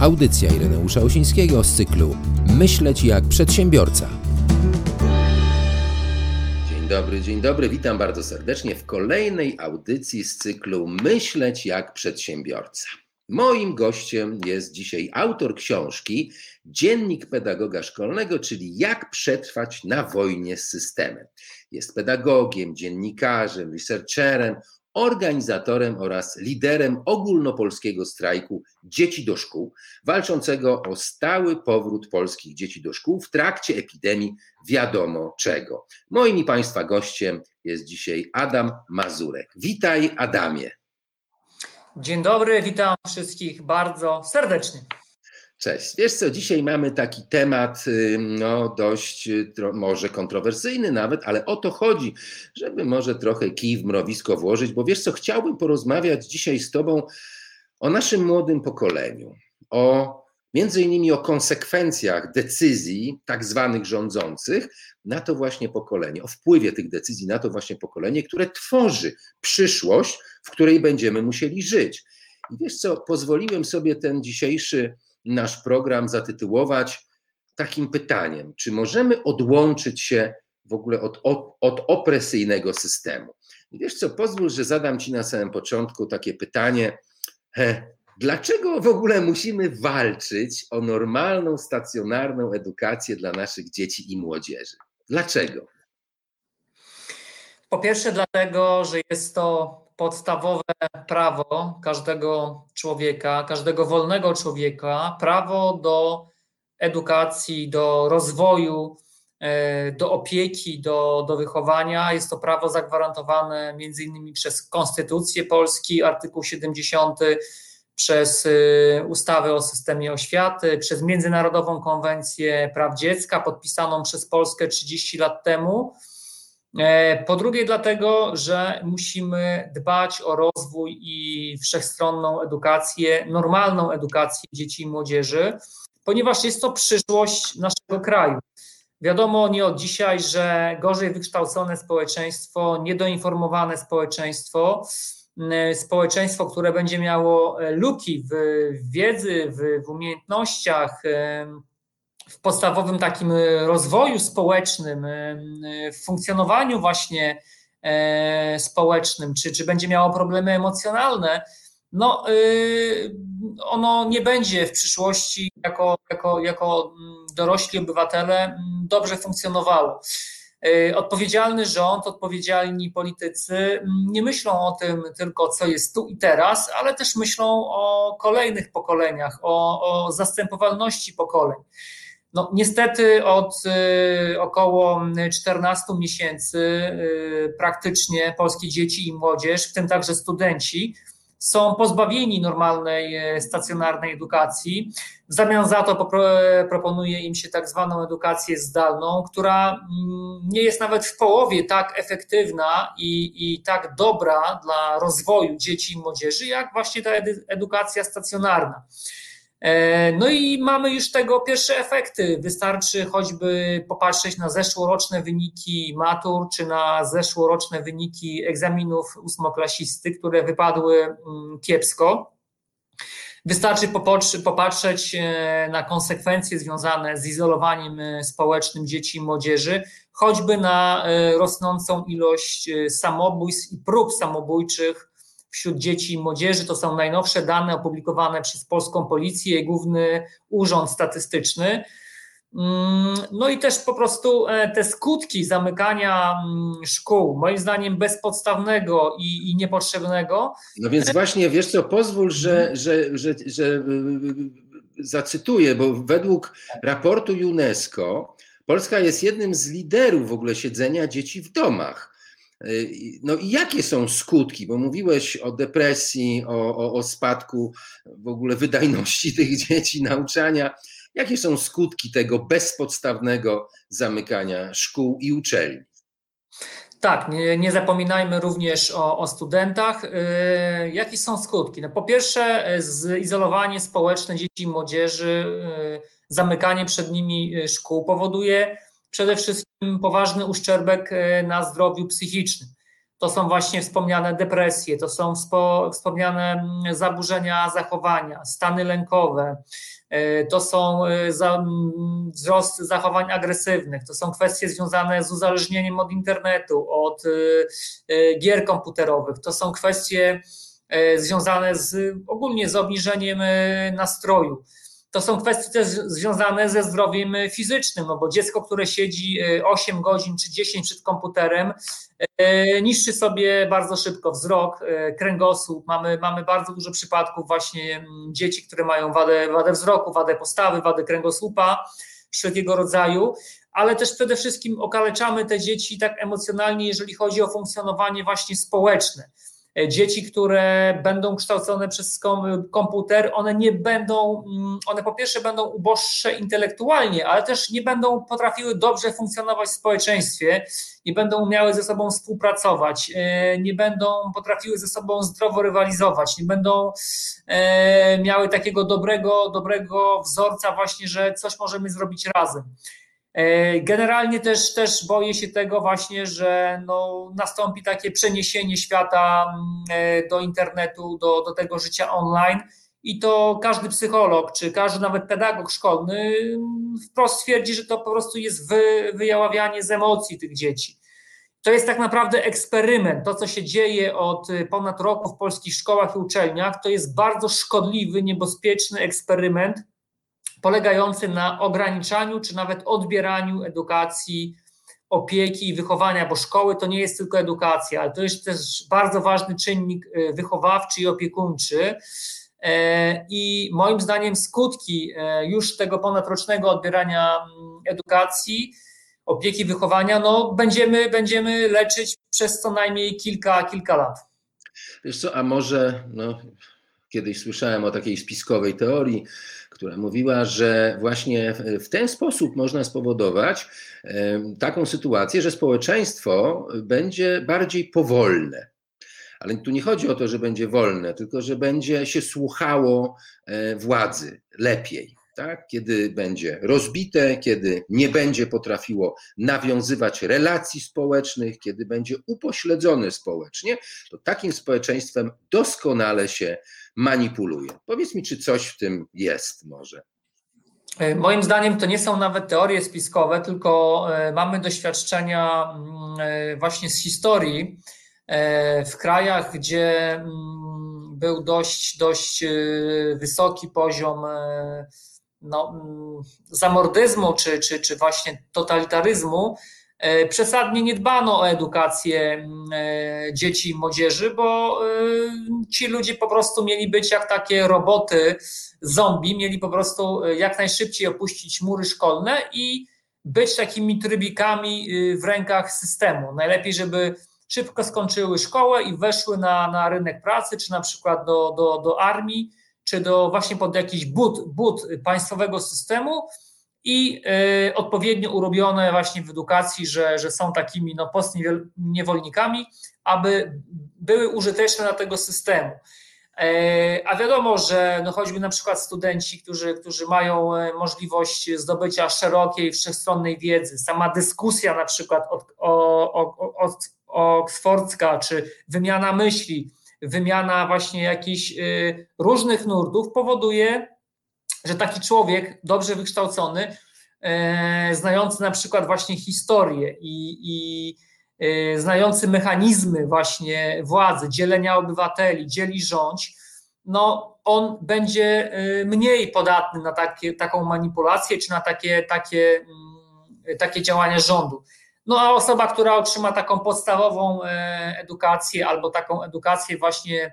Audycja Ireneusza Osińskiego z cyklu Myśleć jak przedsiębiorca. Dzień dobry, dzień dobry. Witam bardzo serdecznie w kolejnej audycji z cyklu Myśleć jak przedsiębiorca. Moim gościem jest dzisiaj autor książki Dziennik Pedagoga Szkolnego, czyli Jak przetrwać na wojnie z systemem. Jest pedagogiem, dziennikarzem, researcherem, organizatorem oraz liderem ogólnopolskiego strajku dzieci do szkół, walczącego o stały powrót polskich dzieci do szkół w trakcie epidemii wiadomo czego. Moim i Państwa gościem jest dzisiaj Adam Mazurek. Witaj, Adamie. Dzień dobry, witam wszystkich bardzo serdecznie. Cześć. Wiesz co, dzisiaj mamy taki temat, no dość może kontrowersyjny nawet, ale o to chodzi, żeby może trochę kij w mrowisko włożyć, bo wiesz co, chciałbym porozmawiać dzisiaj z tobą o naszym młodym pokoleniu, o między innymi o konsekwencjach decyzji tak zwanych rządzących na to właśnie pokolenie, o wpływie tych decyzji na to właśnie pokolenie, które tworzy przyszłość, w której będziemy musieli żyć. I wiesz co, pozwoliłem sobie ten dzisiejszy nasz program zatytułować takim pytaniem: czy możemy odłączyć się w ogóle od, od, opresyjnego systemu? I wiesz co, pozwól, że zadam Ci na samym początku takie pytanie. He, dlaczego w ogóle musimy walczyć o normalną, stacjonarną edukację dla naszych dzieci i młodzieży? Dlaczego? Po pierwsze, dlatego, że jest to podstawowe prawo każdego człowieka, każdego wolnego człowieka, prawo do edukacji, do rozwoju, e, do opieki, do, do wychowania. Jest to prawo zagwarantowane między innymi przez Konstytucję Polski, artykuł 70, przez e, ustawę o systemie oświaty, przez Międzynarodową Konwencję Praw Dziecka, podpisaną przez Polskę 30 lat temu po drugie, dlatego, że musimy dbać o rozwój i wszechstronną edukację, normalną edukację dzieci i młodzieży, ponieważ jest to przyszłość naszego kraju. Wiadomo nie od dzisiaj, że gorzej wykształcone społeczeństwo, niedoinformowane społeczeństwo, społeczeństwo, które będzie miało luki w wiedzy, w, w umiejętnościach, w podstawowym takim e, rozwoju społecznym, e, e, w funkcjonowaniu właśnie społecznym, czy, czy będzie miało problemy emocjonalne, no, ono nie będzie w przyszłości jako, jako, jako mm, dorośli obywatele mm, dobrze funkcjonowało. Odpowiedzialny rząd, odpowiedzialni politycy mm, nie myślą o tym tylko, co jest tu i teraz, ale też myślą o kolejnych pokoleniach, o, o zastępowalności pokoleń. No, niestety od y, około 14 miesięcy y, praktycznie polskie dzieci i młodzież, w tym także studenci, są pozbawieni normalnej y, stacjonarnej edukacji. W zamian za to proponuje im się tak zwaną edukację zdalną, która mm, nie jest nawet w połowie tak efektywna i, i tak dobra dla rozwoju dzieci i młodzieży, jak właśnie ta edukacja stacjonarna. E, no i mamy już tego pierwsze efekty. Wystarczy choćby popatrzeć na zeszłoroczne wyniki matur, czy na zeszłoroczne wyniki egzaminów ósmoklasisty, które wypadły mm, kiepsko. Wystarczy popatrzeć e, na konsekwencje związane z izolowaniem e, społecznym dzieci i młodzieży, choćby na rosnącą ilość samobójstw i prób samobójczych wśród dzieci i młodzieży. To są najnowsze dane opublikowane przez polską policję i Główny Urząd Statystyczny. Mm, no i też po prostu e, te skutki zamykania mm, szkół, moim zdaniem bezpodstawnego i, i niepotrzebnego. No więc właśnie, wiesz co, pozwól, że, że, że, że y, y, zacytuję, bo według raportu UNESCO Polska jest jednym z liderów w ogóle siedzenia dzieci w domach. No i jakie są skutki? Bo mówiłeś o depresji, o, o, o spadku w ogóle wydajności tych dzieci, nauczania. Jakie są skutki tego bezpodstawnego zamykania szkół i uczelni? Tak, nie, nie zapominajmy również o, o studentach. Yy, jakie są skutki? No, po pierwsze, izolowanie społeczne dzieci i młodzieży, zamykanie przed nimi szkół powoduje przede wszystkim poważny uszczerbek e, na zdrowiu psychicznym. to są właśnie wspomniane depresje, to są wspomniane mm, zaburzenia zachowania, stany lękowe, e, to są e, mm, wzrost zachowań agresywnych, to są kwestie związane z uzależnieniem od internetu, od gier komputerowych, to są kwestie związane z ogólnie z obniżeniem nastroju to są kwestie też związane ze zdrowiem fizycznym, no bo dziecko, które siedzi 8 e, godzin czy 10 przed komputerem, e, niszczy sobie bardzo szybko wzrok, e, kręgosłup. Mamy, mamy bardzo dużo przypadków właśnie dzieci, które mają wadę, wadę wzroku, wadę postawy, wadę kręgosłupa wszelkiego rodzaju, ale też przede wszystkim okaleczamy te dzieci tak emocjonalnie, jeżeli chodzi o funkcjonowanie właśnie społeczne. E, dzieci, które będą kształcone przez komputer, one nie będą, mm, one po pierwsze będą uboższe intelektualnie, ale też nie będą potrafiły dobrze funkcjonować w społeczeństwie, nie będą umiały ze sobą współpracować, e, nie będą potrafiły ze sobą zdrowo rywalizować, nie będą e, miały takiego dobrego, dobrego wzorca właśnie, że coś możemy zrobić razem. E, generalnie też, też boję się tego właśnie, że no, nastąpi takie przeniesienie świata mm, e, do internetu, do, do tego życia online i to każdy psycholog, czy każdy nawet pedagog szkolny mm, wprost twierdzi, że to po prostu jest wy, wyjaławianie z emocji tych dzieci. To jest tak naprawdę eksperyment. To, co się dzieje od ponad roku w polskich szkołach i uczelniach, to jest bardzo szkodliwy, niebezpieczny eksperyment, polegający na ograniczaniu czy nawet odbieraniu edukacji, opieki i wychowania, bo szkoły to nie jest tylko edukacja, ale to jest też bardzo ważny czynnik y, wychowawczy i opiekuńczy. E, I moim zdaniem skutki e, już tego ponadrocznego odbierania mm, edukacji, opieki, wychowania, no będziemy, będziemy leczyć przez co najmniej kilka, kilka lat. Wiesz co, a może no, kiedyś słyszałem o takiej spiskowej teorii, która mówiła, że właśnie w ten sposób można spowodować taką sytuację, że społeczeństwo będzie bardziej powolne. Ale tu nie chodzi o to, że będzie wolne, tylko że będzie się słuchało e, władzy lepiej. Tak? Kiedy będzie rozbite, kiedy nie będzie potrafiło nawiązywać relacji społecznych, kiedy będzie upośledzone społecznie, to takim społeczeństwem doskonale się manipuluje. Powiedz mi, czy coś w tym jest może? E, moim zdaniem to nie są nawet teorie spiskowe, tylko e, mamy doświadczenia mm, e, właśnie z historii w krajach, gdzie mm, był dość, dość wysoki poziom no, mm, zamordyzmu czy, czy, czy właśnie totalitaryzmu, E, przesadnie nie dbano o edukację mm, e, dzieci i młodzieży, bo e, ci ludzie po prostu mieli być jak takie roboty zombie, mieli po prostu jak najszybciej opuścić mury szkolne i być takimi trybikami w rękach systemu. Najlepiej, żeby szybko skończyły szkołę i weszły na, na rynek pracy, czy na przykład do, do, do armii, czy do właśnie pod jakiś but, but państwowego systemu, i y, odpowiednio urobione właśnie w edukacji, że, że są takimi no, postniewolnikami, aby były użyteczne dla tego systemu. E, a wiadomo, że no choćby na przykład studenci, którzy, którzy mają e, możliwość zdobycia szerokiej, wszechstronnej wiedzy, sama dyskusja na przykład od, o, o, od oksfordzka, czy wymiana myśli, wymiana właśnie jakichś y, różnych nurtów powoduje, że taki człowiek dobrze wykształcony, e, znający na przykład właśnie historię i, i e, znający mechanizmy właśnie władzy, dzielenia obywateli, dzieli rządź, no on będzie e, mniej podatny na takie, taką manipulację czy na takie, takie, mm, takie działania rządu. No a osoba, która otrzyma taką podstawową edukację albo taką edukację właśnie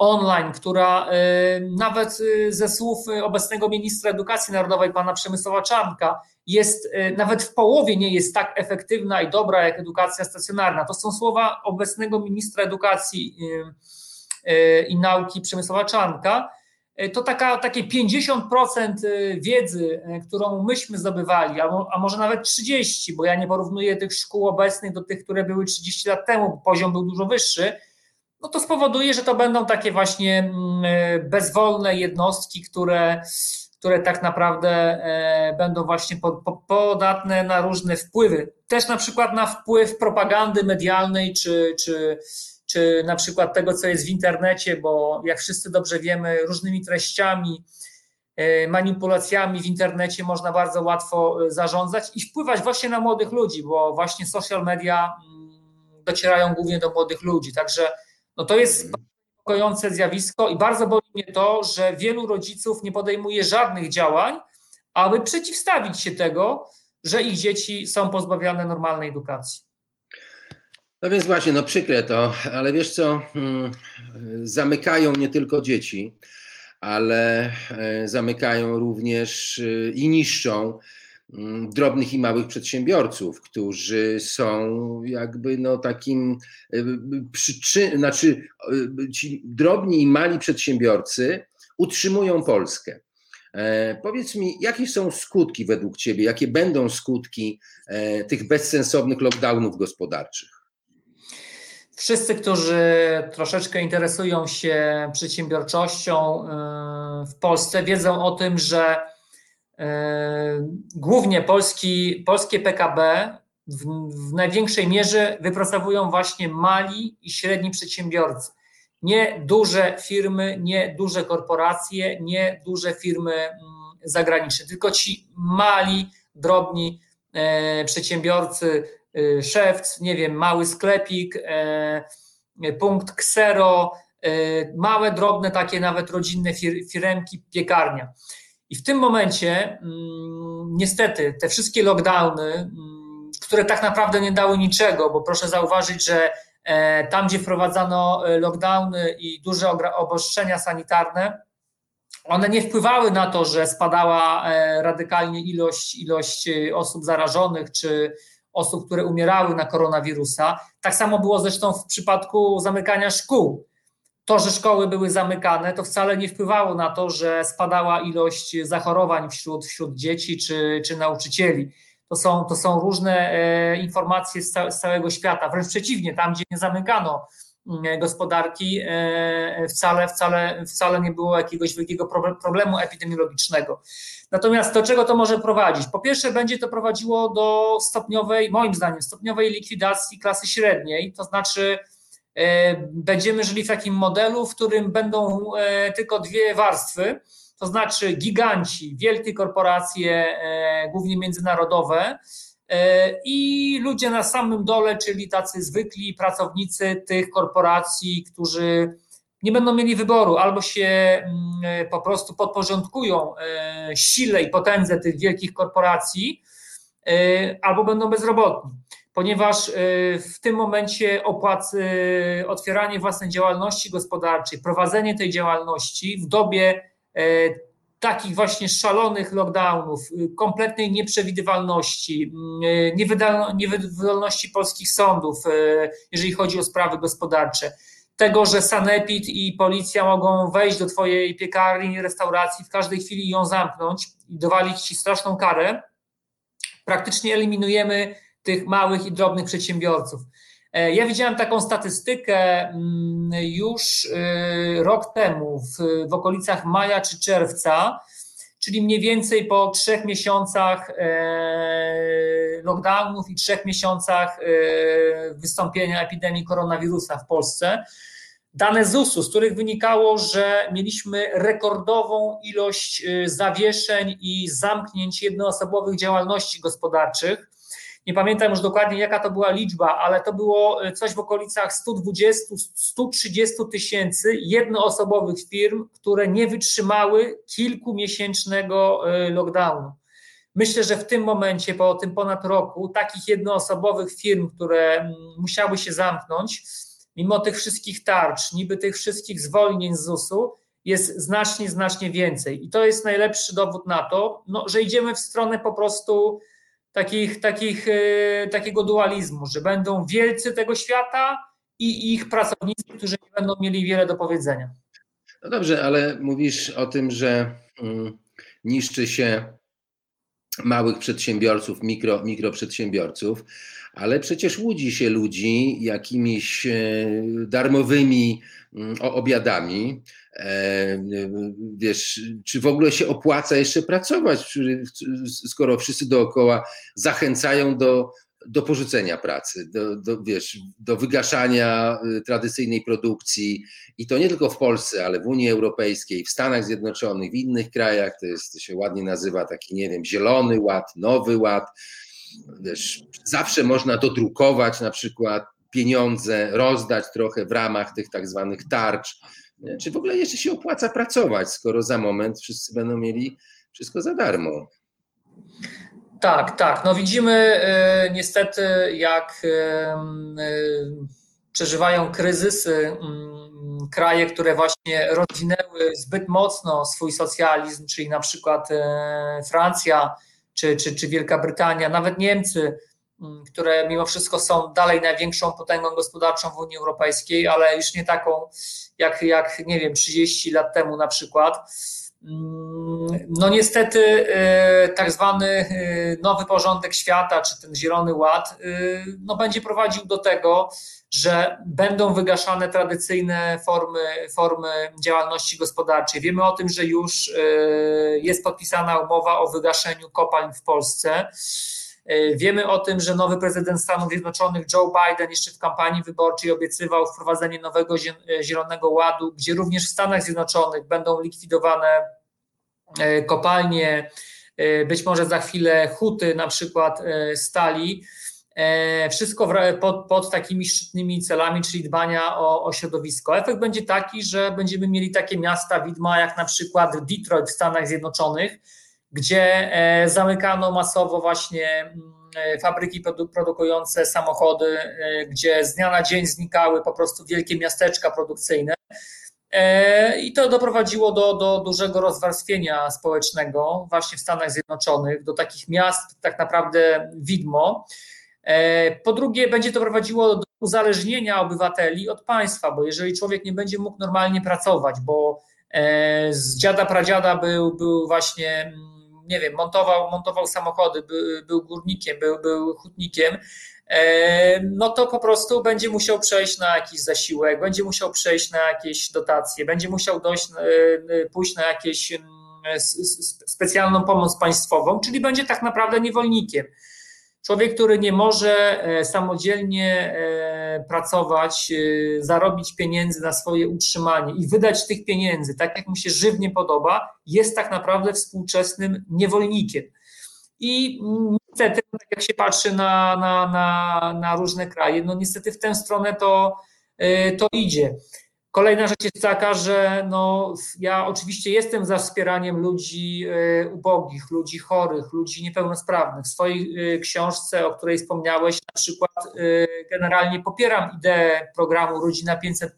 online, która y, nawet y, ze słów obecnego ministra edukacji narodowej, pana Przemysława Czarnka, jest nawet w połowie nie jest tak efektywna i dobra jak edukacja stacjonarna. To są słowa obecnego ministra edukacji i nauki Przemysława Czarnka. To taka, takie 50% wiedzy, którą myśmy zdobywali, a może nawet 30, bo ja nie porównuję tych szkół obecnych do tych, które były 30 lat temu, poziom był dużo wyższy no to spowoduje, że to będą takie właśnie mm, bezwolne jednostki, które, które tak naprawdę będą właśnie podatne na różne wpływy. Też na przykład na wpływ propagandy medialnej, czy, czy, czy na przykład tego, co jest w internecie, bo jak wszyscy dobrze wiemy, różnymi treściami, E, manipulacjami w internecie można bardzo łatwo e, zarządzać i wpływać właśnie na młodych ludzi, bo właśnie social media mm, docierają głównie do młodych ludzi. Także no to jest mhm. niepokojące zjawisko i bardzo boli mnie to, że wielu rodziców nie podejmuje żadnych działań, aby przeciwstawić się tego, że ich dzieci są pozbawiane normalnej edukacji. No więc właśnie, no przykre to, ale wiesz co, hmm, zamykają nie tylko dzieci, ale e, zamykają również e, i niszczą mm, drobnych i małych przedsiębiorców, którzy są jakby no takim e, przyczyn, znaczy ci drobni i mali przedsiębiorcy utrzymują Polskę. Powiedz mi, jakie są skutki według Ciebie, jakie będą skutki tych bezsensownych lockdownów gospodarczych? Wszyscy, którzy troszeczkę interesują się przedsiębiorczością yy, w Polsce, wiedzą o tym, że yy, głównie polski, polskie PKB w, w największej mierze wypracowują właśnie mali i średni przedsiębiorcy. Nie duże firmy, nie duże korporacje, nie duże firmy mm, zagraniczne, tylko ci mali, drobni yy, przedsiębiorcy, szewc, nie wiem, mały sklepik, e, punkt ksero, e, małe, drobne, takie nawet rodzinne firemki, piekarnia. I w tym momencie mm, niestety te wszystkie lockdowny, mm, które tak naprawdę nie dały niczego, bo proszę zauważyć, że e, tam, gdzie wprowadzano lockdowny i duże obostrzenia sanitarne, one nie wpływały na to, że spadała radykalnie ilość, ilość osób zarażonych czy, osób, które umierały na koronawirusa. Tak samo było zresztą w przypadku zamykania szkół. To, że szkoły były zamykane, to wcale nie wpływało na to, że spadała ilość zachorowań wśród, wśród dzieci czy, czy nauczycieli. To są, to są różne e, informacje z, z całego świata. Wręcz przeciwnie, tam, gdzie nie zamykano mm, gospodarki, e, wcale, wcale, wcale nie było jakiegoś wielkiego problemu epidemiologicznego. Natomiast do czego to może prowadzić? Po pierwsze, będzie to prowadziło do stopniowej, moim zdaniem, stopniowej likwidacji klasy średniej, to znaczy e, będziemy żyli w takim modelu, w którym będą e, tylko dwie warstwy, to znaczy giganci, wielkie korporacje, e, głównie międzynarodowe, i ludzie na samym dole, czyli tacy zwykli pracownicy tych korporacji, którzy nie będą mieli wyboru, albo się mm, po prostu podporządkują e, sile i potędze tych wielkich korporacji, e, albo będą bezrobotni, ponieważ e, w tym momencie opłacy otwieranie własnej działalności gospodarczej, prowadzenie tej działalności w dobie takich właśnie szalonych lockdownów, kompletnej nieprzewidywalności, niewydolności polskich sądów, jeżeli chodzi o sprawy gospodarcze, tego, że sanepid i policja mogą wejść do twojej piekarni, restauracji w każdej chwili ją zamknąć i dowalić ci straszną karę, praktycznie eliminujemy tych małych i drobnych przedsiębiorców. E, ja widziałem taką statystykę mm, już y, rok temu, w, w okolicach maja czy czerwca, czyli mniej więcej po trzech miesiącach e, lockdownów i trzech miesiącach e, wystąpienia epidemii koronawirusa w Polsce, dane ZUS-u, z których wynikało, że mieliśmy rekordową ilość y, zawieszeń i zamknięć jednoosobowych działalności gospodarczych. Nie pamiętam już dokładnie, jaka to była liczba, ale to było y, coś w okolicach 120-130 tysięcy jednoosobowych firm, które nie wytrzymały kilkumiesięcznego y, lockdownu. Myślę, że w tym momencie, po tym ponad roku, takich jednoosobowych firm, które mm, musiały się zamknąć, mimo tych wszystkich tarcz, niby tych wszystkich zwolnień z ZUS-u, jest znacznie, znacznie więcej. I to jest najlepszy dowód na to, no, że idziemy w stronę po prostu takich, takich, yy, takiego dualizmu, że będą wielcy tego świata i ich pracownicy, którzy nie będą mieli wiele do powiedzenia. No dobrze, ale mówisz o tym, że mm, niszczy się małych przedsiębiorców, mikro, mikroprzedsiębiorców, ale przecież łudzi się ludzi jakimiś e, darmowymi mm, obiadami. E, wiesz, czy w ogóle się opłaca jeszcze pracować, skoro wszyscy dookoła zachęcają do, do porzucenia pracy, do, do, wiesz, do wygaszania tradycyjnej produkcji. I to nie tylko w Polsce, ale w Unii Europejskiej, w Stanach Zjednoczonych, w innych krajach, to, jest, to się ładnie nazywa taki, nie wiem, zielony ład, nowy ład, wiesz, zawsze można dodrukować na przykład pieniądze, rozdać trochę w ramach tych tak zwanych tarcz, czy w ogóle jeszcze się opłaca pracować, skoro za moment wszyscy będą mieli wszystko za darmo. Tak, tak. No widzimy e, niestety, jak e, e, przeżywają kryzysy mm, kraje, które właśnie rozwinęły zbyt mocno swój socjalizm, czyli na przykład Francja czy, czy, czy Wielka Brytania, nawet Niemcy, mm, które mimo wszystko są dalej największą potęgą gospodarczą w Unii Europejskiej, ale już nie taką jak, jak nie wiem, 30 lat temu na przykład. Mm, no niestety e, tak zwany e, nowy porządek świata, czy ten zielony ład, e, no będzie prowadził do tego, że będą wygaszane tradycyjne formy, formy działalności gospodarczej. Wiemy o tym, że już jest podpisana umowa o wygaszeniu kopalń w Polsce. Wiemy o tym, że nowy prezydent Stanów Zjednoczonych Joe Biden jeszcze w kampanii wyborczej obiecywał wprowadzenie nowego Zielonego Ładu, gdzie również w Stanach Zjednoczonych będą likwidowane kopalnie, być może za chwilę huty, na przykład stali. Wszystko pod, pod takimi szczytnymi celami, czyli dbania o, o środowisko. Efekt będzie taki, że będziemy mieli takie miasta widma jak na przykład Detroit w Stanach Zjednoczonych, gdzie e, zamykano masowo właśnie mm, e, fabryki produkujące samochody, e, gdzie z dnia na dzień znikały po prostu wielkie miasteczka produkcyjne. I to doprowadziło do, do dużego rozwarstwienia społecznego właśnie w Stanach Zjednoczonych, do takich miast tak naprawdę widmo. Po drugie, będzie to prowadziło do uzależnienia obywateli od państwa, bo jeżeli człowiek nie będzie mógł normalnie pracować, bo z dziada pradziada był, był właśnie mm, nie wiem, montował, montował samochody, był, był górnikiem, był, był hutnikiem, e, no to po prostu będzie musiał przejść na jakiś zasiłek, będzie musiał przejść na jakieś dotacje, będzie musiał dojść, e, pójść na jakieś mm, specjalną pomoc państwową, czyli będzie tak naprawdę niewolnikiem. Człowiek, który nie może e, samodzielnie e, pracować, e, zarobić pieniędzy na swoje utrzymanie i wydać tych pieniędzy tak, jak mu się żywnie podoba, jest tak naprawdę współczesnym niewolnikiem. I niestety, tak jak się patrzy na, na, na, na różne kraje, no niestety w tę stronę to, to idzie. Kolejna rzecz jest taka, że no, ja oczywiście jestem za wspieraniem ludzi e, ubogich, ludzi chorych, ludzi niepełnosprawnych. W swojej e, książce, o której wspomniałeś, na przykład e, generalnie popieram ideę programu Rodzina 500,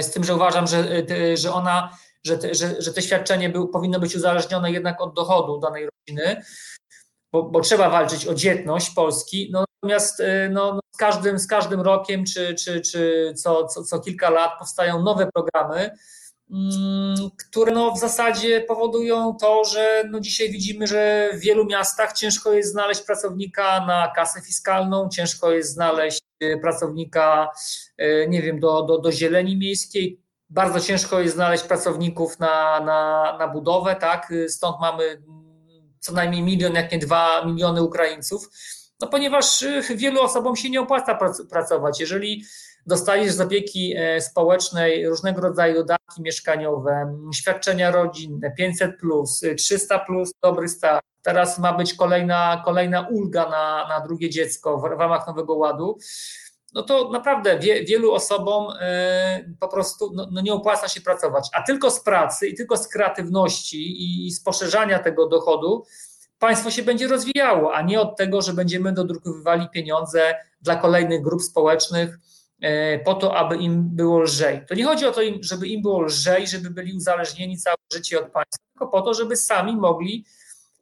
z tym, że uważam, że, że ona, że że, że te świadczenie był, powinno być uzależnione jednak od dochodu danej rodziny bo, bo, trzeba walczyć o dzietność Polski. No, natomiast y, no, no, z, każdym, z każdym rokiem czy, czy, czy co, co, co kilka lat powstają nowe programy, mm, które no w zasadzie powodują to, że no dzisiaj widzimy, że w wielu miastach ciężko jest znaleźć pracownika na kasę fiskalną, ciężko jest znaleźć y, pracownika, y, nie wiem, do, do, do zieleni miejskiej. Bardzo ciężko jest znaleźć pracowników na, na, na budowę, tak? Stąd mamy co najmniej milion, jak nie dwa miliony Ukraińców, no ponieważ y, wielu osobom się nie opłaca pracować. Jeżeli dostajesz z opieki e, społecznej różnego rodzaju dodatki mieszkaniowe, świadczenia rodzinne, 500, 300, dobry start. Teraz ma być kolejna, kolejna ulga na, na drugie dziecko w ramach Nowego Ładu no to naprawdę wie, wielu osobom e, po prostu no, no, nie opłaca się pracować, a tylko z pracy i tylko z kreatywności i z poszerzania tego dochodu państwo się będzie rozwijało, a nie od tego, że będziemy dodrukowywali pieniądze dla kolejnych grup społecznych e, po to, aby im było lżej. To nie chodzi o to, żeby im było lżej, żeby byli uzależnieni całe życie od państwa, tylko po to, żeby sami mogli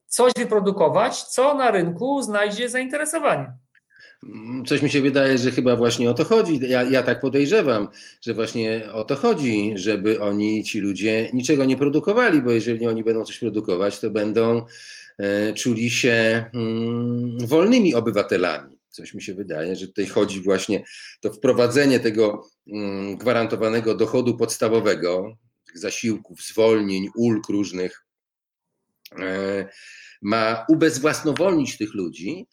coś wyprodukować, co na rynku znajdzie zainteresowanie. Mm, coś mi się wydaje, że chyba właśnie o to chodzi. Ja, ja, tak podejrzewam, że właśnie o to chodzi, żeby oni, ci ludzie, niczego nie produkowali, bo jeżeli oni będą coś produkować, to będą e, czuli się mm, wolnymi obywatelami. Coś mi się wydaje, że tutaj chodzi właśnie to wprowadzenie tego mm, gwarantowanego dochodu podstawowego, zasiłków, zwolnień, ulg różnych, e, ma ubezwłasnowolnić tych ludzi,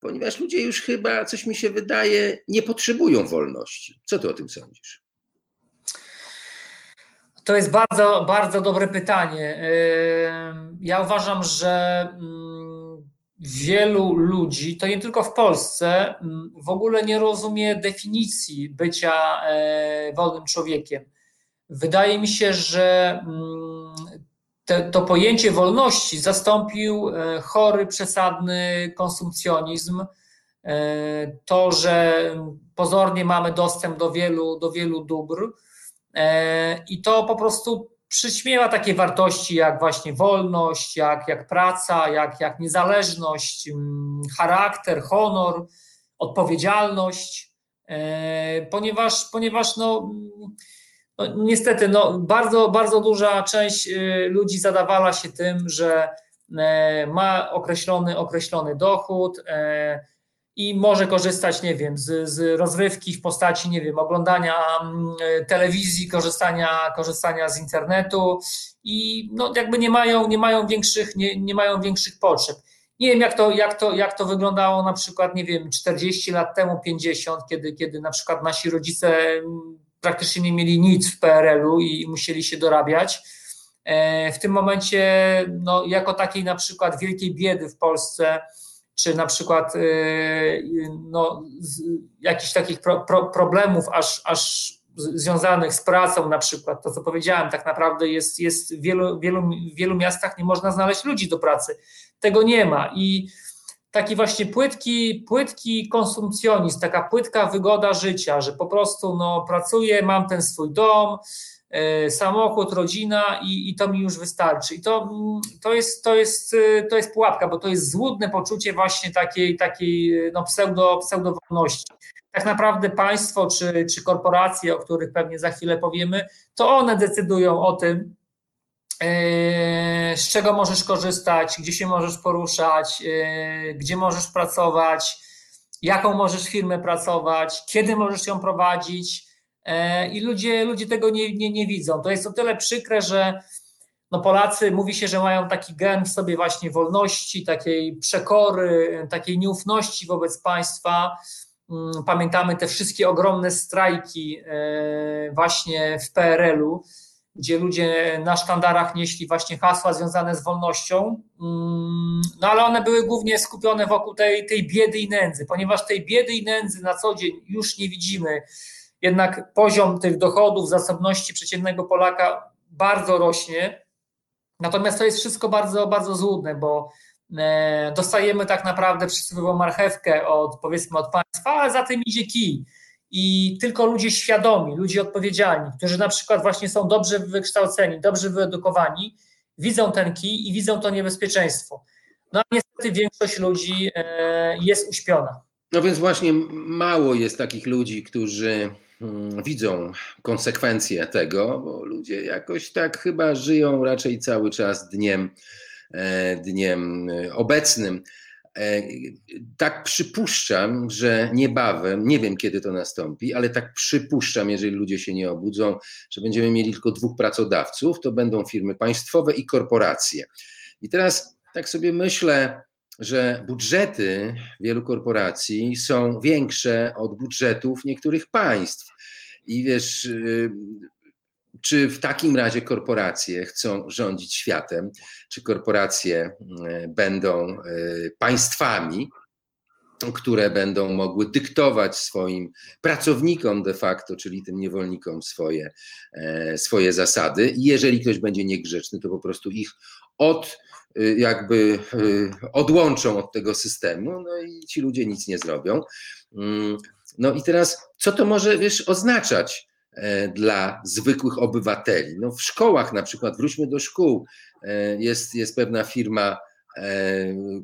ponieważ ludzie już chyba, coś mi się wydaje, nie potrzebują wolności. Co ty o tym sądzisz? To jest bardzo, bardzo dobre pytanie. Ja uważam, że mm, wielu ludzi, to nie tylko w Polsce, mm, w ogóle nie rozumie definicji bycia e, wolnym człowiekiem. Wydaje mi się, że mm, te, to pojęcie wolności zastąpił e, chory, przesadny konsumpcjonizm. E, to, że pozornie mamy dostęp do wielu, do wielu dóbr e, i to po prostu przyćmiewa takie wartości jak właśnie wolność, jak, jak praca, jak, jak niezależność, charakter, honor, odpowiedzialność, ponieważ, ponieważ no, no, niestety, no, bardzo, bardzo duża część y, ludzi zadawala się tym, że e, ma określony, określony dochód e, i może korzystać, nie wiem, z, z rozrywki w postaci, nie wiem, oglądania mm, telewizji, korzystania, korzystania z internetu i no, jakby nie mają, nie mają większych, nie, nie mają większych potrzeb. Nie wiem, jak to, jak, to, jak to wyglądało na przykład, nie wiem, 40 lat temu, 50, kiedy, kiedy na przykład nasi rodzice praktycznie nie mieli nic w PRL-u i musieli się dorabiać. E, w tym momencie, no, jako takiej na przykład wielkiej biedy w Polsce, czy na przykład e, no, jakichś takich pro, pro, problemów aż, aż związanych z pracą, na przykład to, co powiedziałem, tak naprawdę jest, jest w wielu, wielu, wielu miastach nie można znaleźć ludzi do pracy. Tego nie ma i taki właśnie płytki, płytki konsumpcjonizm, taka płytka wygoda życia, że po prostu no, pracuję, mam ten swój dom, y, samochód, rodzina i, i to mi już wystarczy. I to, mm, to, jest, to, jest, y, to jest pułapka, bo to jest złudne poczucie właśnie takiej, takiej no, pseudo, pseudowolności. Tak naprawdę państwo czy, czy korporacje, o których pewnie za chwilę powiemy, to one decydują o tym, z czego możesz korzystać, gdzie się możesz poruszać, yy, gdzie możesz pracować, jaką możesz firmę pracować, kiedy możesz ją prowadzić. Yy, I ludzie, ludzie tego nie, nie, nie widzą. To jest o tyle przykre, że no Polacy mówi się, że mają taki gen w sobie właśnie wolności, takiej przekory, takiej nieufności wobec państwa. Pamiętamy te wszystkie ogromne strajki właśnie w PRL-u gdzie ludzie na sztandarach nieśli właśnie hasła związane z wolnością, mm, no ale one były głównie skupione wokół tej, tej biedy i nędzy, ponieważ tej biedy i nędzy na co dzień już nie widzimy, jednak poziom tych dochodów, zasobności przeciętnego Polaka bardzo rośnie, natomiast to jest wszystko bardzo, bardzo złudne, bo e, dostajemy tak naprawdę przysłowiową marchewkę od powiedzmy od państwa, ale za tym idzie kij i tylko ludzie świadomi, ludzie odpowiedzialni, którzy na przykład właśnie są dobrze wykształceni, dobrze wyedukowani, widzą ten kij i widzą to niebezpieczeństwo. No a niestety większość ludzi e, jest uśpiona. No więc właśnie mało jest takich ludzi, którzy mm, widzą konsekwencje tego, bo ludzie jakoś tak chyba żyją raczej cały czas dniem, e, dniem obecnym. E, tak przypuszczam, że niebawem, nie wiem kiedy to nastąpi, ale tak przypuszczam, jeżeli ludzie się nie obudzą, że będziemy mieli tylko dwóch pracodawców, to będą firmy państwowe i korporacje. I teraz tak sobie myślę, że budżety wielu korporacji są większe od budżetów niektórych państw. I wiesz, y, czy w takim razie korporacje chcą rządzić światem? Czy korporacje e, będą e, państwami, które będą mogły dyktować swoim pracownikom de facto, czyli tym niewolnikom swoje, e, swoje zasady. I jeżeli ktoś będzie niegrzeczny, to po prostu ich od, jakby odłączą od tego systemu, no i ci ludzie nic nie zrobią. Mm, no i teraz, co to może, wiesz, oznaczać? E, dla zwykłych obywateli. No w szkołach na przykład, wróćmy do szkół, e, jest, jest pewna firma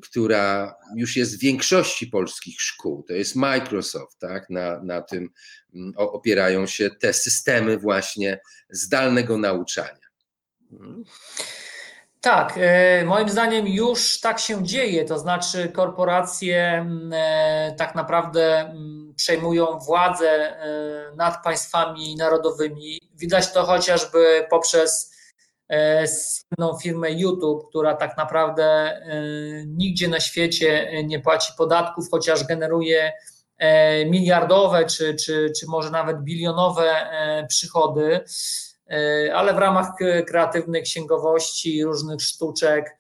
która już jest w większości polskich szkół. To jest Microsoft, tak? Na, na tym mm, opierają się te systemy właśnie zdalnego nauczania. Tak, e, moim zdaniem już tak się dzieje, to znaczy korporacje mm, e, tak naprawdę mm, przejmują władzę e, nad państwami narodowymi. Widać to chociażby poprzez słynną firmę YouTube, która tak naprawdę nigdzie na świecie nie płaci podatków, chociaż generuje miliardowe czy, czy, czy może nawet bilionowe przychody. E, ale w ramach kreatywnej księgowości, różnych sztuczek,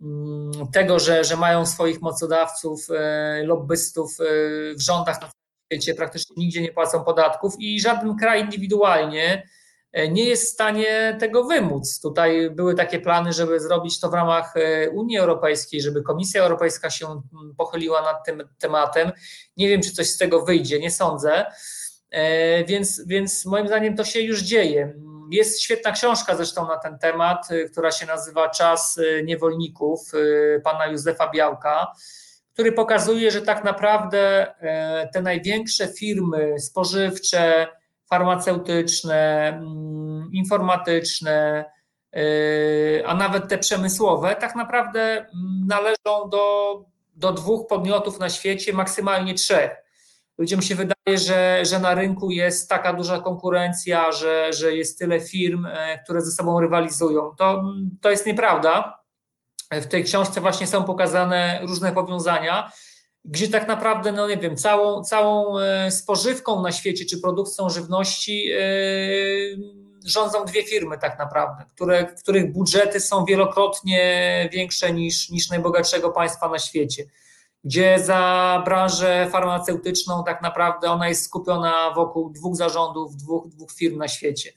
mm, tego, że, że mają swoich mocodawców, e, lobbystów e, w rządach świecie, praktycznie nigdzie nie płacą podatków i żaden kraj indywidualnie nie jest w stanie tego wymóc. Tutaj były takie plany, żeby zrobić to w ramach Unii Europejskiej, żeby Komisja Europejska się pochyliła nad tym tematem. Nie wiem, czy coś z tego wyjdzie, nie sądzę. Więc, więc moim zdaniem to się już dzieje. Jest świetna książka zresztą na ten temat, która się nazywa Czas niewolników pana Józefa Białka, który pokazuje, że tak naprawdę e, te największe firmy spożywcze, farmaceutyczne, mm, informatyczne, a nawet te przemysłowe, tak naprawdę mm, należą do, do dwóch podmiotów na świecie, maksymalnie trzech ludziom się wydaje, że, że na rynku jest taka duża konkurencja, że, że jest tyle firm, e, które ze sobą rywalizują. To, to jest nieprawda. W tej książce właśnie są pokazane różne powiązania, gdzie tak naprawdę, no nie wiem, całą, całą e, spożywką na świecie czy produkcją żywności yy, rządzą dwie firmy tak naprawdę, które, których budżety są wielokrotnie większe niż, niż najbogatszego państwa na świecie gdzie za branżę farmaceutyczną tak naprawdę ona jest skupiona wokół dwóch zarządów, dwóch, dwóch firm na świecie.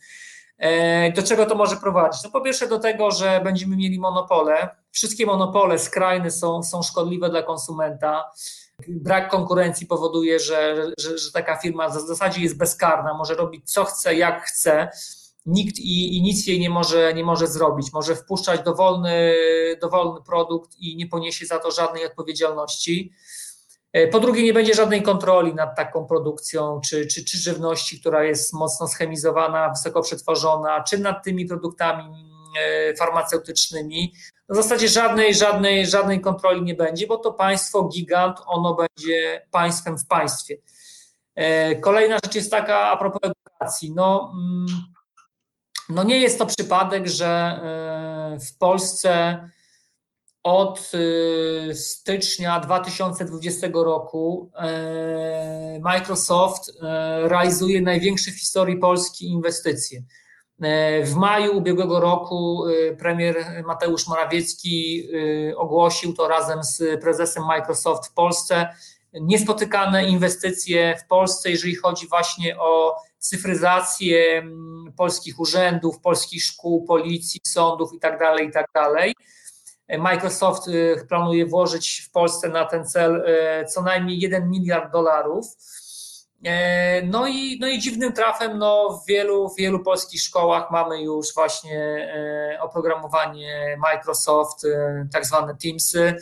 E, do czego to może prowadzić? No po pierwsze do tego, że będziemy mieli monopole. Wszystkie monopole skrajne są, są szkodliwe dla konsumenta. Brak konkurencji powoduje, że, że, że taka firma w zasadzie jest bezkarna, może robić co chce, jak chce nikt i, i, nic jej nie może, nie może zrobić. Może wpuszczać dowolny, dowolny produkt i nie poniesie za to żadnej odpowiedzialności. E, po drugie, nie będzie żadnej kontroli nad taką produkcją, czy, czy, czy żywności, która jest mocno schemizowana, wysoko przetworzona, czy nad tymi produktami farmaceutycznymi. W zasadzie żadnej, żadnej, żadnej kontroli nie będzie, bo to państwo gigant, ono będzie państwem w państwie. E, kolejna rzecz jest taka a propos edukacji. No, mm, no nie jest to przypadek, że e, w Polsce od e, stycznia 2020 roku e, Microsoft realizuje największe w historii Polski inwestycje. W maju ubiegłego roku premier Mateusz Morawiecki ogłosił to razem z prezesem Microsoft w Polsce niespotykane inwestycje w Polsce, jeżeli chodzi właśnie o cyfryzację polskich urzędów, polskich szkół, policji, sądów itd. Tak itd. Tak Microsoft planuje włożyć w Polsce na ten cel co najmniej 1 miliard dolarów. E, no i, no i dziwnym trafem no w wielu, wielu polskich szkołach mamy już właśnie e, oprogramowanie Microsoft, e, tak zwane Teamsy.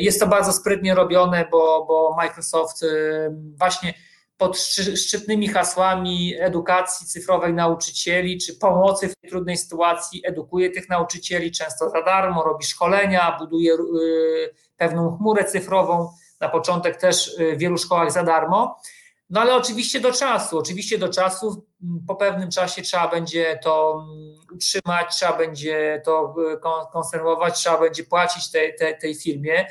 Jest to bardzo sprytnie robione, bo, bo Microsoft właśnie pod szczytnymi hasłami edukacji cyfrowej nauczycieli, czy pomocy w trudnej sytuacji, edukuje tych nauczycieli często za darmo, robi szkolenia, buduje pewną chmurę cyfrową, na początek też y, w wielu szkołach za darmo. No ale oczywiście do czasu, oczywiście do czasu, po pewnym czasie trzeba będzie to utrzymać, trzeba będzie to y, konserwować, trzeba będzie płacić tej, tej, tej firmie.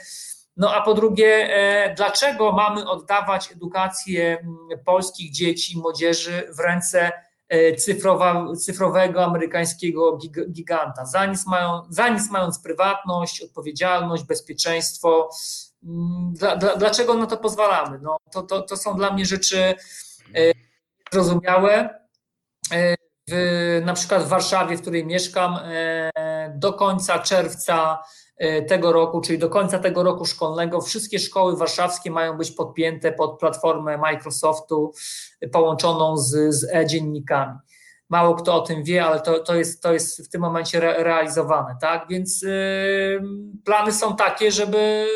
No a po drugie, e, dlaczego mamy oddawać edukację mm, polskich dzieci i młodzieży w ręce e, cyfrowa, cyfrowego amerykańskiego giganta? Za nic, mają, za nic mając prywatność, odpowiedzialność, bezpieczeństwo. Mm, dla, dla, dlaczego na to pozwalamy? No, to, to, to są dla mnie rzeczy e, zrozumiałe. W, na przykład w Warszawie, w której mieszkam, do końca czerwca E, tego roku, czyli do końca tego roku szkolnego, wszystkie szkoły warszawskie mają być podpięte pod platformę Microsoftu połączoną z, z e-dziennikami. mało kto o tym wie, ale to, to, jest, to jest w tym momencie re, realizowane, tak? Więc yy, plany są takie, żeby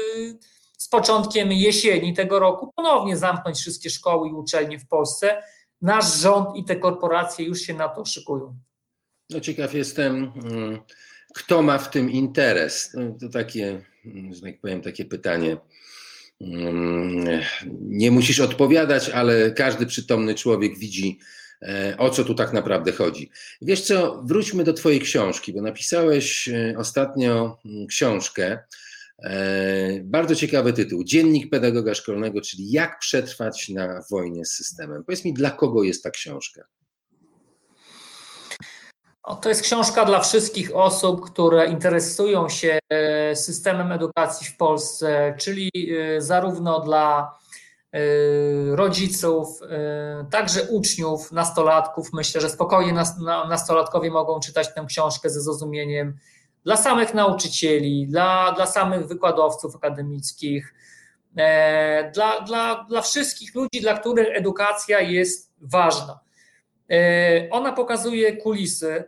z początkiem jesieni tego roku ponownie zamknąć wszystkie szkoły i uczelnie w Polsce. Nasz rząd i te korporacje już się na to szykują. No ciekaw jestem, mm, kto ma w tym interes. No, to takie, mm, że tak powiem, takie pytanie. Mm, nie musisz odpowiadać, ale każdy przytomny człowiek widzi, e, o co tu tak naprawdę chodzi. Wiesz co, wróćmy do Twojej książki, bo napisałeś e, ostatnio książkę. E, bardzo ciekawy tytuł. Dziennik pedagoga szkolnego, czyli jak przetrwać na wojnie z systemem. Powiedz mi, dla kogo jest ta książka? To jest książka dla wszystkich osób, które interesują się e, systemem edukacji w Polsce, czyli e, zarówno dla rodziców, także uczniów, nastolatków. Myślę, że spokojnie nastolatkowie mogą czytać tę książkę ze zrozumieniem. Dla samych nauczycieli, dla, dla samych wykładowców akademickich, dla, dla, dla wszystkich ludzi, dla których edukacja jest ważna. Ona pokazuje kulisy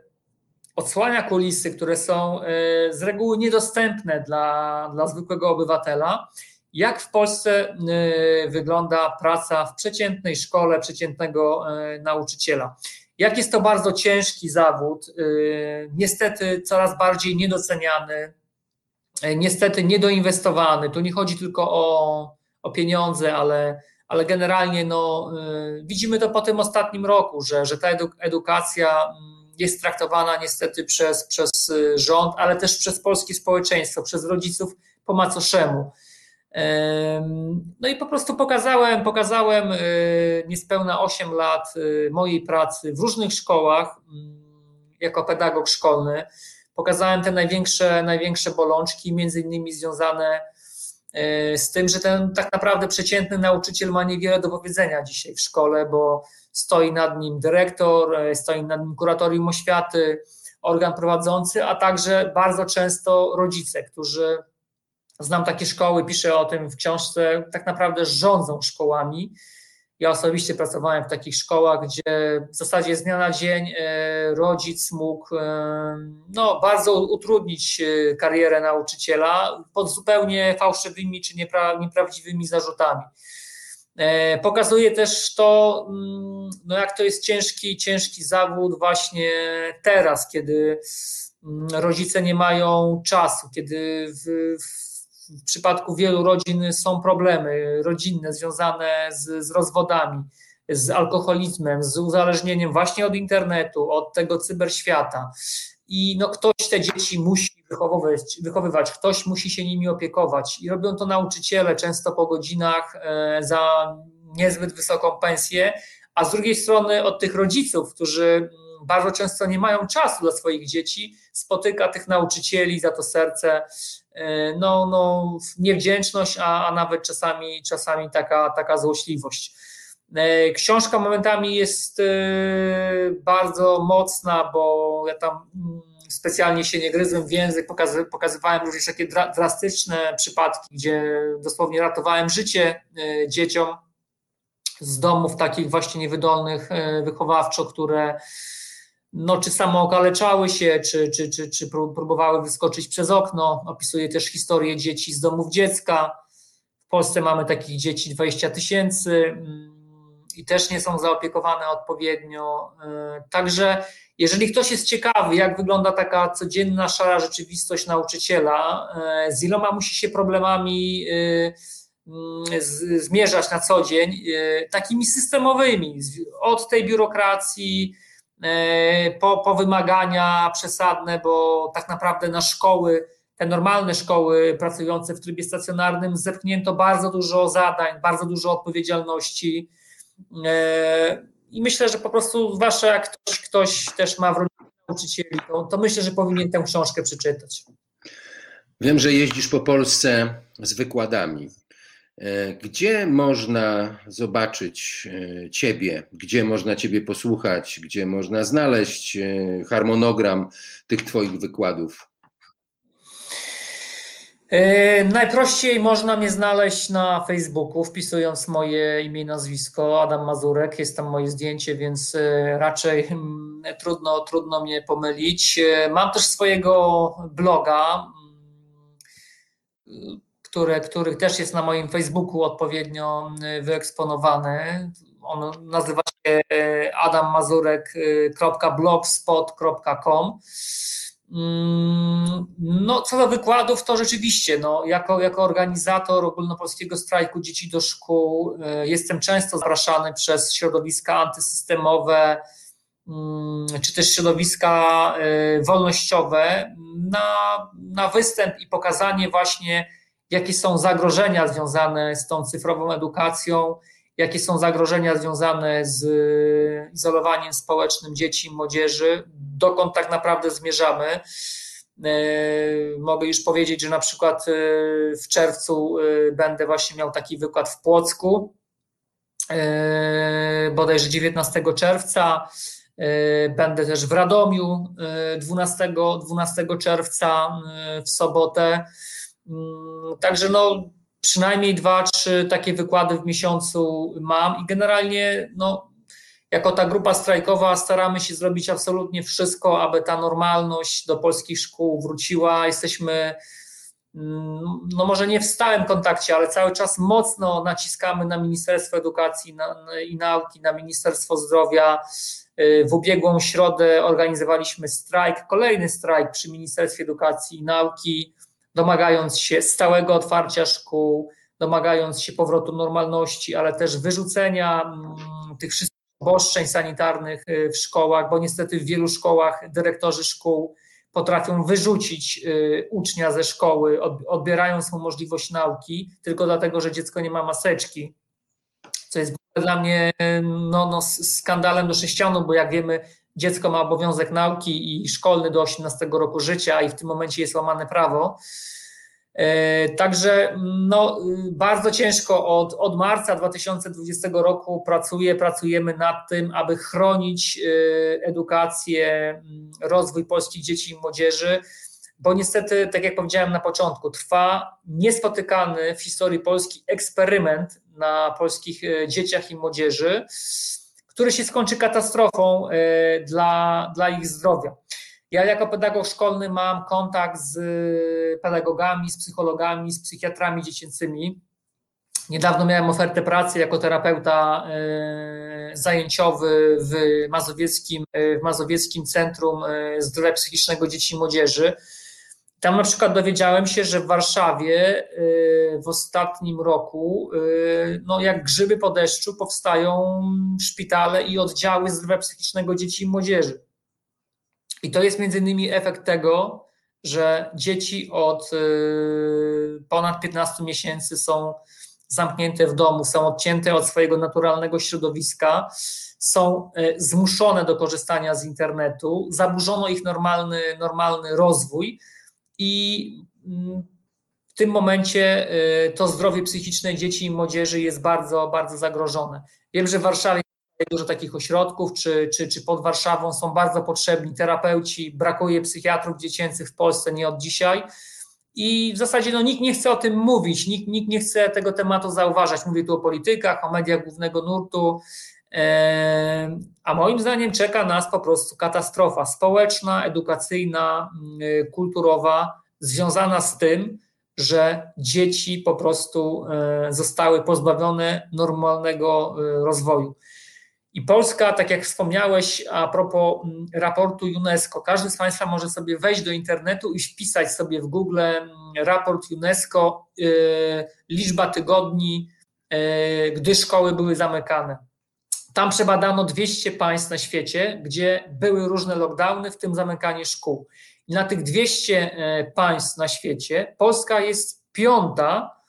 odsłania kulisy, które są e, z reguły niedostępne dla, dla zwykłego obywatela. Jak w Polsce e, wygląda praca w przeciętnej szkole, przeciętnego e, nauczyciela? Jak jest to bardzo ciężki zawód, niestety coraz bardziej niedoceniany, niestety niedoinwestowany. Tu nie chodzi tylko o, o pieniądze, ale, ale generalnie no, widzimy to po tym ostatnim roku, że, że ta edukacja mm, jest traktowana niestety przez, przez y, rząd, ale też przez polskie społeczeństwo, przez rodziców po macoszemu. No i po prostu pokazałem, pokazałem y, niespełna 8 lat y, mojej pracy w różnych szkołach mm, jako pedagog szkolny. Pokazałem te największe, największe bolączki, między innymi związane z tym, że ten tak naprawdę przeciętny nauczyciel ma niewiele do powiedzenia dzisiaj w szkole, bo stoi nad nim dyrektor, stoi nad nim kuratorium oświaty, organ prowadzący, a także bardzo często rodzice, którzy znam takie szkoły, piszę o tym w książce, tak naprawdę rządzą szkołami. Ja osobiście pracowałem w takich szkołach, gdzie w zasadzie z dnia na dzień e, rodzic mógł e, no, bardzo utrudnić karierę nauczyciela pod zupełnie fałszywymi czy nieprawdziwymi zarzutami. E, pokazuje też to, mm, no jak to jest ciężki, ciężki zawód właśnie teraz, kiedy mm, rodzice nie mają czasu, kiedy w, w przypadku wielu rodzin są problemy rodzinne związane z, z rozwodami, z alkoholizmem, z uzależnieniem właśnie od internetu, od tego cyberświata. I no, ktoś te dzieci musi wychowywać, wychowywać, ktoś musi się nimi opiekować. I robią to nauczyciele często po godzinach e, za niezbyt wysoką pensję, a z drugiej strony od tych rodziców, którzy mm, bardzo często nie mają czasu dla swoich dzieci, spotyka tych nauczycieli za to serce, no, no niewdzięczność, a, a nawet czasami, czasami taka, taka złośliwość. E, książka momentami jest e, bardzo mocna, bo ja tam mm, specjalnie się nie gryzłem w język, pokazywałem również takie drastyczne przypadki, gdzie dosłownie ratowałem życie e, dzieciom z domów takich właśnie niewydolnych wychowawczo, które no, czy samo okaleczały się, czy, czy, czy, czy próbowały wyskoczyć przez okno. Opisuję też historię dzieci z domów dziecka. W Polsce mamy takich dzieci 20 tysięcy mm, i też nie są zaopiekowane odpowiednio. E, także jeżeli ktoś jest ciekawy, jak wygląda taka codzienna, szara rzeczywistość nauczyciela, e, z iloma musi się problemami e, mm, zmierzać na co dzień, takimi systemowymi, od tej biurokracji po, po wymagania przesadne, bo tak naprawdę na szkoły, te normalne szkoły pracujące w trybie stacjonarnym, zepchnięto bardzo dużo zadań, bardzo dużo odpowiedzialności E, I myślę, że po prostu, zwłaszcza jak ktoś, ktoś też ma w rodzinie nauczycieli, to, to myślę, że powinien tę książkę przeczytać. Wiem, że jeździsz po Polsce z wykładami. E, gdzie można zobaczyć e, Ciebie? Gdzie można Ciebie posłuchać? Gdzie można znaleźć harmonogram tych Twoich wykładów? E, najprościej można mnie znaleźć na Facebooku, wpisując moje imię i nazwisko, Adam Mazurek, jest tam moje zdjęcie, więc e, raczej mm, trudno, trudno mnie pomylić. E, mam też swojego bloga, mm, który, który też jest na moim Facebooku odpowiednio wyeksponowany. On nazywa się adammazurek.blogspot.com. Mm, no, co do wykładów, to rzeczywiście, no, jako, jako organizator ogólnopolskiego strajku dzieci do szkół, jestem często zapraszany przez środowiska antysystemowe, mm, czy też środowiska wolnościowe na, na występ i pokazanie właśnie, jakie są zagrożenia związane z tą cyfrową edukacją, jakie są zagrożenia związane z izolowaniem społecznym dzieci i młodzieży, dokąd tak naprawdę zmierzamy. E, mogę już powiedzieć, że na przykład e, w czerwcu będę właśnie miał taki wykład w Płocku, bodajże 19 czerwca. Będę też w Radomiu 12, 12 czerwca w sobotę. Mm, także no, przynajmniej dwa, trzy takie wykłady w miesiącu mam i generalnie no, jako ta grupa strajkowa staramy się zrobić absolutnie wszystko, aby ta normalność do polskich szkół wróciła. Jesteśmy, mm, no może nie w stałym kontakcie, ale cały czas mocno naciskamy na Ministerstwo Edukacji i Nauki, na Ministerstwo Zdrowia. W ubiegłą środę organizowaliśmy strajk, kolejny strajk przy Ministerstwie Edukacji i Nauki domagając się stałego otwarcia szkół, domagając się powrotu normalności, ale też wyrzucenia mm, tych wszystkich obostrzeń sanitarnych y, w szkołach, bo niestety w wielu szkołach dyrektorzy szkół potrafią wyrzucić y, ucznia ze szkoły, odbierając mu możliwość nauki, tylko dlatego, że dziecko nie ma maseczki, co jest dla mnie no, no, skandalem do sześcianu, bo jak wiemy, dziecko ma obowiązek nauki i szkolny do 18 roku życia i w tym momencie jest łamane prawo. E, także no, bardzo ciężko od, od marca 2020 roku pracuję, pracujemy nad tym, aby chronić e, edukację, rozwój polskich dzieci i młodzieży, bo niestety, tak jak powiedziałem na początku, trwa niespotykany w historii Polski eksperyment na polskich e, dzieciach i młodzieży który się skończy katastrofą e, dla, dla ich zdrowia. Ja jako pedagog szkolny mam kontakt z pedagogami, z psychologami, z psychiatrami dziecięcymi. Niedawno miałem ofertę pracy jako terapeuta e, zajęciowy w Mazowieckim, e, w Mazowieckim Centrum Zdrowia Psychicznego Dzieci i Młodzieży. Tam na przykład dowiedziałem się, że w Warszawie y, w ostatnim roku, y, no jak grzyby po deszczu, powstają szpitale i oddziały zdrowia psychicznego dzieci i młodzieży. I to jest między innymi efekt tego, że dzieci od y, ponad 15 miesięcy są zamknięte w domu, są odcięte od swojego naturalnego środowiska, są zmuszone do korzystania z internetu, zaburzono ich normalny, normalny rozwój i mm, w tym momencie y, to zdrowie psychiczne dzieci i młodzieży jest bardzo, bardzo zagrożone. Wiem, że w Warszawie jest dużo takich ośrodków, czy, czy, czy pod Warszawą są bardzo potrzebni terapeuci, brakuje psychiatrów dziecięcych w Polsce nie od dzisiaj. I w zasadzie no, nikt nie chce o tym mówić, nikt, nikt nie chce tego tematu zauważać. Mówię tu o politykach, o mediach głównego nurtu, a moim zdaniem czeka nas po prostu katastrofa społeczna, edukacyjna, mm, kulturowa, związana z tym, że dzieci po prostu e, zostały pozbawione normalnego e, rozwoju. I Polska, tak jak wspomniałeś a propos mm, raportu UNESCO, każdy z Państwa może sobie wejść do internetu i wpisać sobie w Google mm, raport UNESCO, e, liczba tygodni, gdy szkoły były zamykane. Tam przebadano 200 państw na świecie, gdzie były różne lockdowny, w tym zamykanie szkół. I na tych 200 e, państw na świecie Polska jest piąta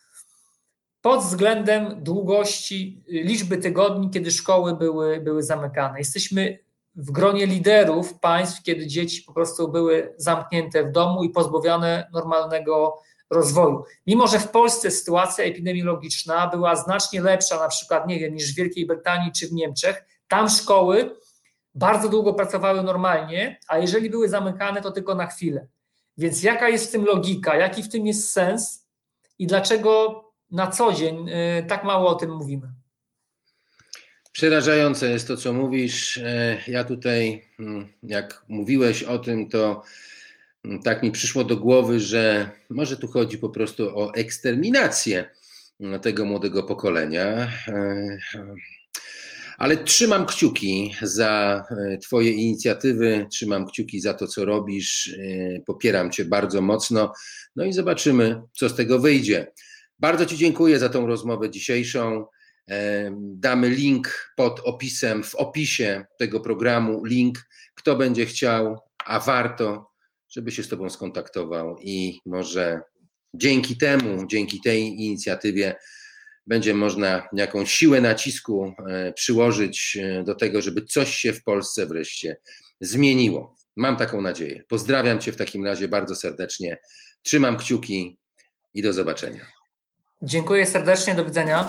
pod względem długości, y, liczby tygodni, kiedy szkoły były, były zamykane. Jesteśmy w gronie liderów państw, kiedy dzieci po prostu były zamknięte w domu i pozbawione normalnego rozwoju. Mimo, że w Polsce sytuacja epidemiologiczna była znacznie lepsza, na przykład, nie wiem, niż w Wielkiej Brytanii czy w Niemczech, tam szkoły bardzo długo pracowały normalnie, a jeżeli były zamykane, to tylko na chwilę. Więc jaka jest w tym logika, jaki w tym jest sens, i dlaczego na co dzień y, tak mało o tym mówimy? Przerażające jest to, co mówisz. E, ja tutaj, mm, jak mówiłeś o tym, to tak mi przyszło do głowy, że może tu chodzi po prostu o eksterminację tego młodego pokolenia. E, ale trzymam kciuki za e, Twoje inicjatywy, trzymam kciuki za to, co robisz. Popieram Cię bardzo mocno. No i zobaczymy, co z tego wyjdzie. Bardzo Ci dziękuję za tą rozmowę dzisiejszą. Damy link pod opisem, w opisie tego programu, link, kto będzie chciał, a warto, żeby się z Tobą skontaktował i może dzięki temu, dzięki tej inicjatywie będzie można jakąś siłę nacisku e, przyłożyć e, do tego, żeby coś się w Polsce wreszcie zmieniło. Mam taką nadzieję. Pozdrawiam Cię w takim razie bardzo serdecznie. Trzymam kciuki i do zobaczenia. Dziękuję serdecznie, do widzenia.